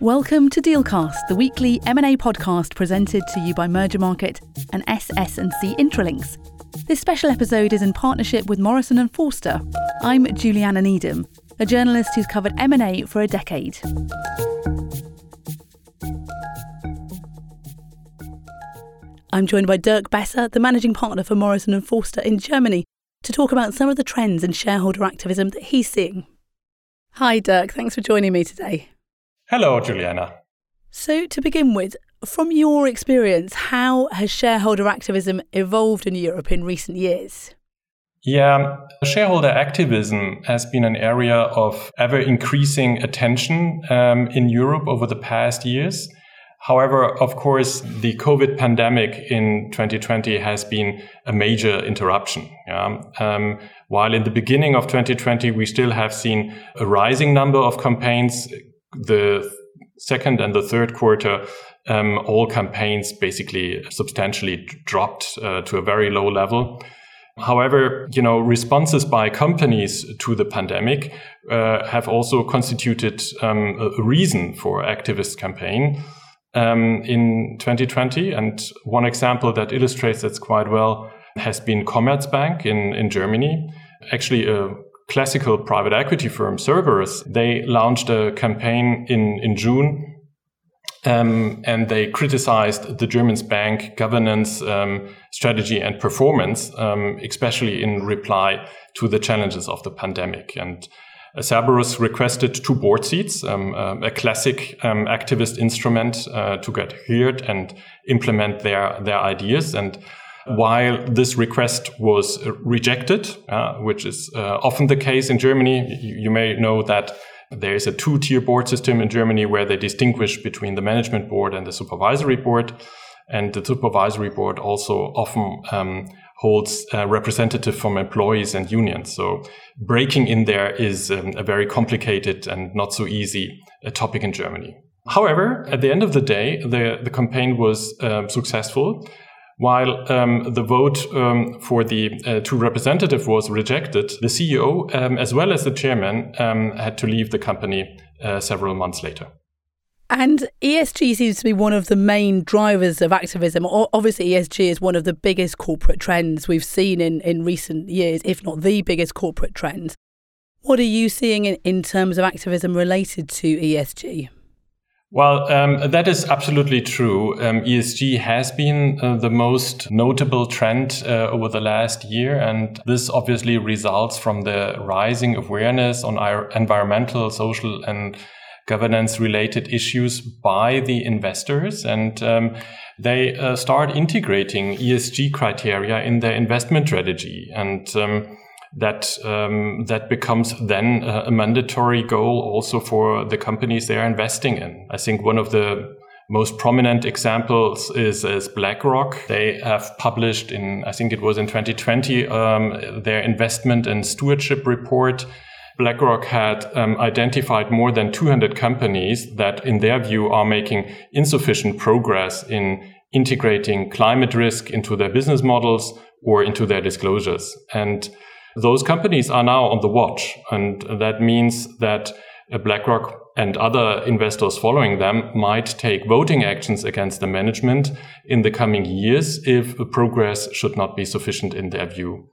Welcome to Dealcast, the weekly M&A podcast presented to you by Mergermarket and SS&C Intralinks. This special episode is in partnership with Morrison and Foerster. I'm Juliana Needham, a journalist who's covered M&A for a decade. I'm joined by Dirk Besse, the managing partner for Morrison and Foerster in Germany, to talk about some of the trends in shareholder activism that he's seeing. Hi Dirk, thanks for joining me today. Hello, Juliana. So, to begin with, from your experience, how has shareholder activism evolved in Europe in recent years? Yeah, shareholder activism has been an area of ever increasing attention um, in Europe over the past years. However, of course, the COVID pandemic in 2020 has been a major interruption. Yeah? Um, while in the beginning of 2020, we still have seen a rising number of campaigns the second and the third quarter, um, all campaigns basically substantially dropped uh, to a very low level. However, you know, responses by companies to the pandemic uh, have also constituted um, a reason for activist campaign um, in 2020. And one example that illustrates that quite well has been Commerzbank in, in Germany. Actually, a classical private equity firm, Cerberus, they launched a campaign in, in June um, and they criticized the German bank governance um, strategy and performance, um, especially in reply to the challenges of the pandemic. And uh, Cerberus requested two board seats, um, uh, a classic um, activist instrument uh, to get heard and implement their their ideas. And while this request was rejected, uh, which is uh, often the case in Germany, you, you, may know that there is a two-tier board system in Germany where they distinguish between the management board and the supervisory board. And the supervisory board also often um, holds a representative from employees and unions. So breaking in there is um, a very complicated and not so easy uh, topic in Germany. However, at the end of the day, the, the campaign was um, successful while um, the vote um, for the uh, two representative was rejected, the CEO, um, as well as the chairman, um, had to leave the company uh, several months later. And ESG seems to be one of the main drivers of activism. Obviously, ESG is one of the biggest corporate trends we've seen in, in recent years, if not the biggest corporate trend. What are you seeing in, in terms of activism related to ESG? Well, um, that is absolutely true. Um, ESG has been uh, the most notable trend uh, over the last year, and this obviously results from the rising awareness on our environmental, social, and governance related issues by the investors. And um, they uh, start integrating ESG criteria in their investment strategy. And um, that um, that becomes then a, mandatory goal also for the companies they are investing in. I think one of the most prominent examples is, is BlackRock. They have published in, I think it was in 2020, um, their investment and stewardship report. BlackRock had um, identified more than 200 companies that, in their view, are making insufficient progress in integrating climate risk into their business models or into their disclosures. And those companies are now on the watch. And that means that BlackRock and other investors following them might take voting actions against the management in the coming years if progress should not be sufficient in their view.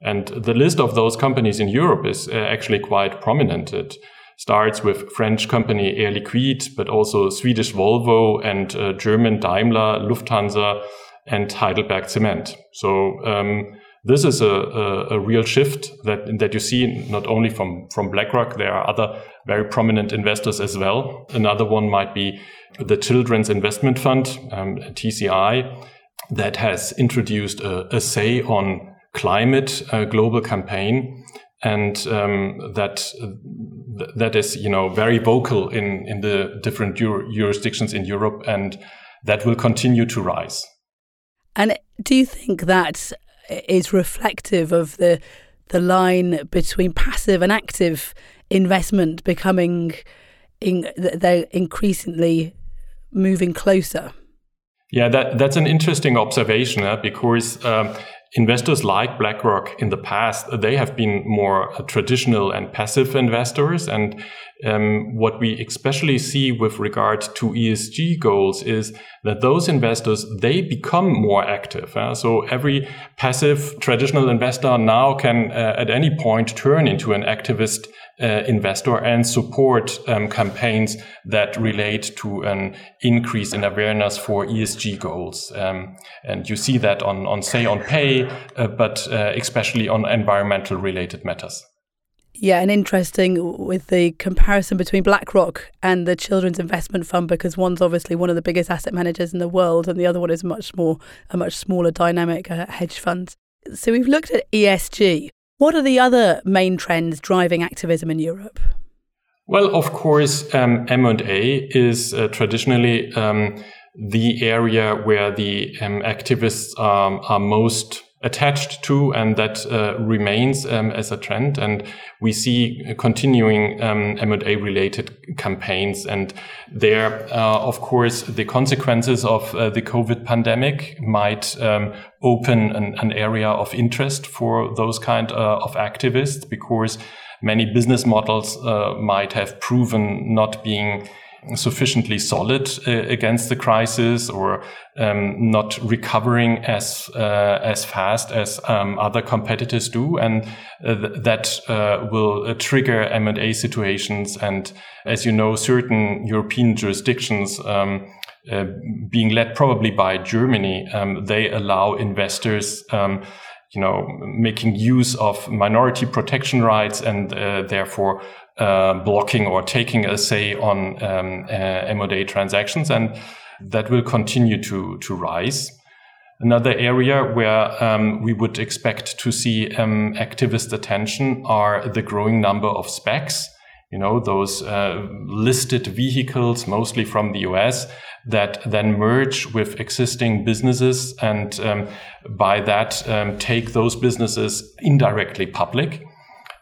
And the list of those companies in Europe is uh, actually quite prominent. It starts with French company Air Liquide, but also Swedish Volvo and uh, German Daimler, Lufthansa, and Heidelberg Cement. So um, this is a, a, a, real shift that that you see not only from from BlackRock. There are other very prominent investors as well. Another one might be the Children's Investment Fund, um, TCI, that has introduced a, a say on climate uh, global campaign, and um, that that is you know very vocal in in the different jur- jurisdictions in Europe, and that will continue to rise. And do you think that is reflective of the the line between passive and active investment becoming in, they're increasingly moving closer. Yeah, that, that's an interesting observation because um, investors like BlackRock in the past, they have been more traditional and passive investors. And um, what we especially see with regard to ESG goals is that those investors, they become more active. Uh, so every passive traditional investor now can uh, at any point turn into an activist uh, investor and support um, campaigns that relate to an increase in awareness for ESG goals. Um, and you see that on, on say on pay, uh, but uh, especially on environmental related matters. Yeah, and interesting with the comparison between BlackRock and the Children's Investment Fund because one's obviously one of the biggest asset managers in the world, and the other one is much more a much smaller dynamic uh, hedge fund. So we've looked at ESG. What are the other main trends driving activism in Europe? Well, of course, um, M&A is uh, traditionally um, the area where the um, activists um, are most attached to and that uh, remains um, as a trend. And we see continuing um, M&A related campaigns. And there, uh, of course, the consequences of uh, the COVID pandemic might um, open an, an, area of interest for those kind uh, of activists because many business models uh, might have proven not being sufficiently solid uh, against the crisis or um, not recovering as uh, as fast as um, other competitors do, and uh, th- that uh, will uh, trigger M and A situations. And as you know, certain European jurisdictions. Um, being led probably by Germany, um, they allow investors um, you know, making use of minority protection rights and uh, therefore uh, blocking or taking a say on um, uh, M&A transactions, and that will continue to to rise. Another area where um, we would expect to see um, activist attention are the growing number of SPACs. You know, those uh, listed vehicles, mostly from the US, that then merge with existing businesses and um, by that um, take those businesses indirectly public.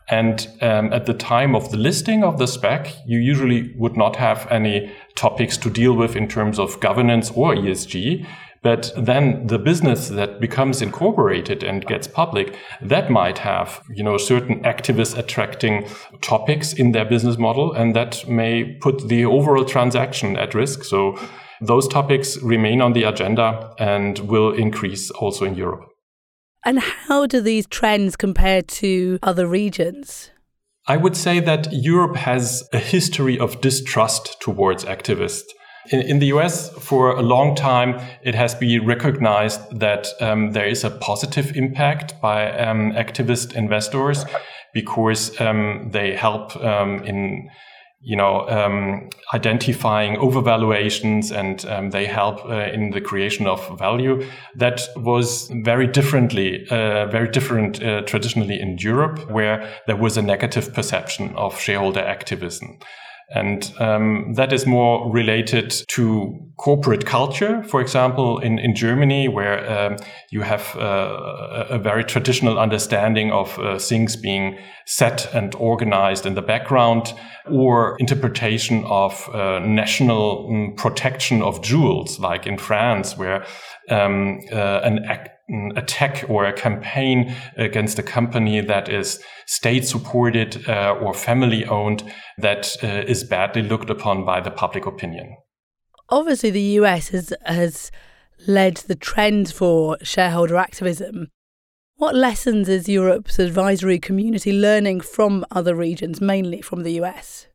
And um, at the time of the listing of the SPAC, you usually would not have any topics to deal with in terms of governance or ESG. But then the business that becomes incorporated and gets public, that might have, you know, certain activists attracting topics in their business model. And that may put the overall transaction at risk. So those topics remain on the agenda and will increase also in Europe. And how do these trends compare to other regions? I would say that Europe has a history of distrust towards activists. In, in, the US, for a long time, it has been recognized that um, there is a positive impact by um, activist investors because um, they help um, in you know, um, identifying overvaluations and um, they help uh, in the creation of value. That was very differently, uh, very different uh, traditionally in Europe, where there was a negative perception of shareholder activism. And um, that is more related to corporate culture, for example, in, in Germany, where um, you have uh, a very traditional understanding of uh, things being set and organized in the background, or interpretation of uh, national um, protection of jewels, like in France, where um, uh, an act attack or a campaign against a company that is state supported uh, or family owned that uh, is badly looked upon by the public opinion. Obviously, the US has, has led the trend for shareholder activism. What lessons is Europe's advisory community learning from other regions, mainly from the US?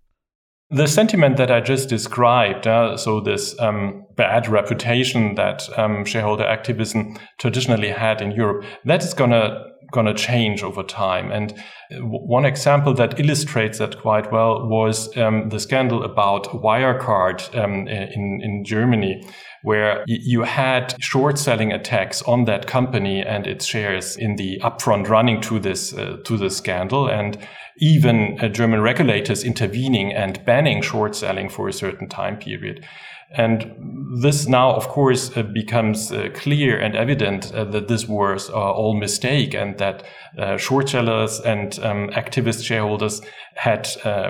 The sentiment that I just described, uh, so this um, bad reputation that um, shareholder activism traditionally had in Europe, that is gonna gonna change over time. And one example that illustrates that quite well was um, the scandal about Wirecard um, in in Germany, where you had short selling attacks on that company and its shares in the upfront running to this uh, to the scandal and even uh, German regulators intervening and banning short selling for a certain time period. And this now, of course, uh, becomes uh, clear and evident uh, that this was uh, all mistake and that uh, short sellers and um, activist shareholders had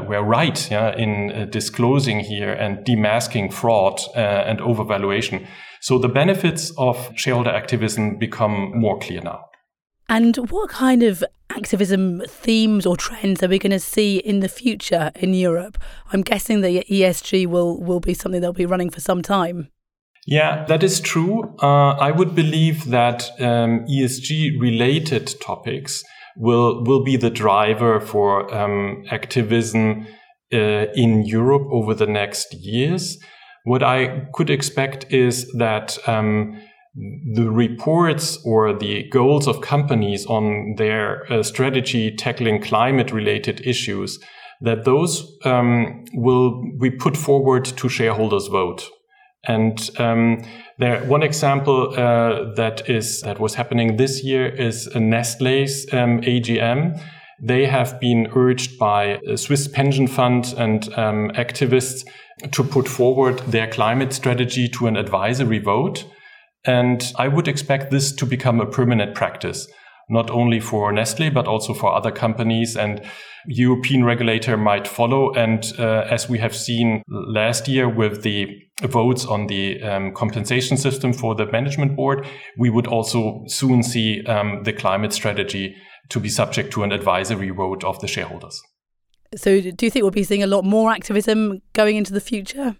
were right yeah, in disclosing here and demasking fraud and overvaluation. So the benefits of shareholder activism become more clear now. And what kind of activism themes or trends are we're going to see in the future in Europe? I'm guessing that ESG will, will be something that'll be running for some time. Yeah, that is true. Uh, I would believe that um, ESG related topics will will be the driver for um, activism uh, in Europe over the next years. What I could expect is that um, the reports or the goals of companies on their uh, strategy tackling climate related issues that those um, will be put forward to shareholders vote and um, there, one example uh, that is that was happening this year is Nestle's um, AGM. They have been urged by Swiss pension fund and um, activists to put forward their climate strategy to an advisory vote. And I would expect this to become a permanent practice, not only for Nestle, but also for other companies. And European regulator might follow. And uh, as we have seen last year with the votes on the um, compensation system for the management board, we would also soon see um, the climate strategy to be subject to an advisory vote of the shareholders. So, do you think we'll be seeing a lot more activism going into the future?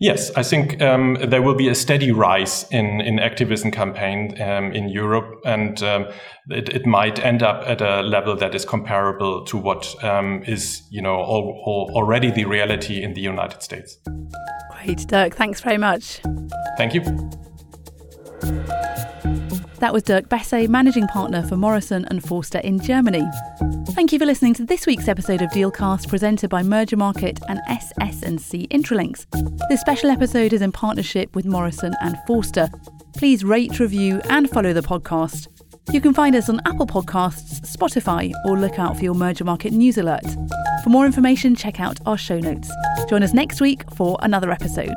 Yes, I think um, there will be a steady rise in, in activism campaign um, in Europe, and um, it, it, might end up at a level that is comparable to what um, is, you know, all, all already the reality in the United States. Great, Dirk. Thanks very much. Thank you. That was Dirk Besse, Managing Partner for Morrison and Foerster in Germany. Thank you for listening to this week's episode of Dealcast presented by Mergermarket and SS&C Intralinks. This special episode is in partnership with Morrison and Foerster. Please rate, review and follow the podcast. You can find us on Apple Podcasts, Spotify, or look out for your Mergermarket news alert. For more information, check out our show notes. Join us next week for another episode.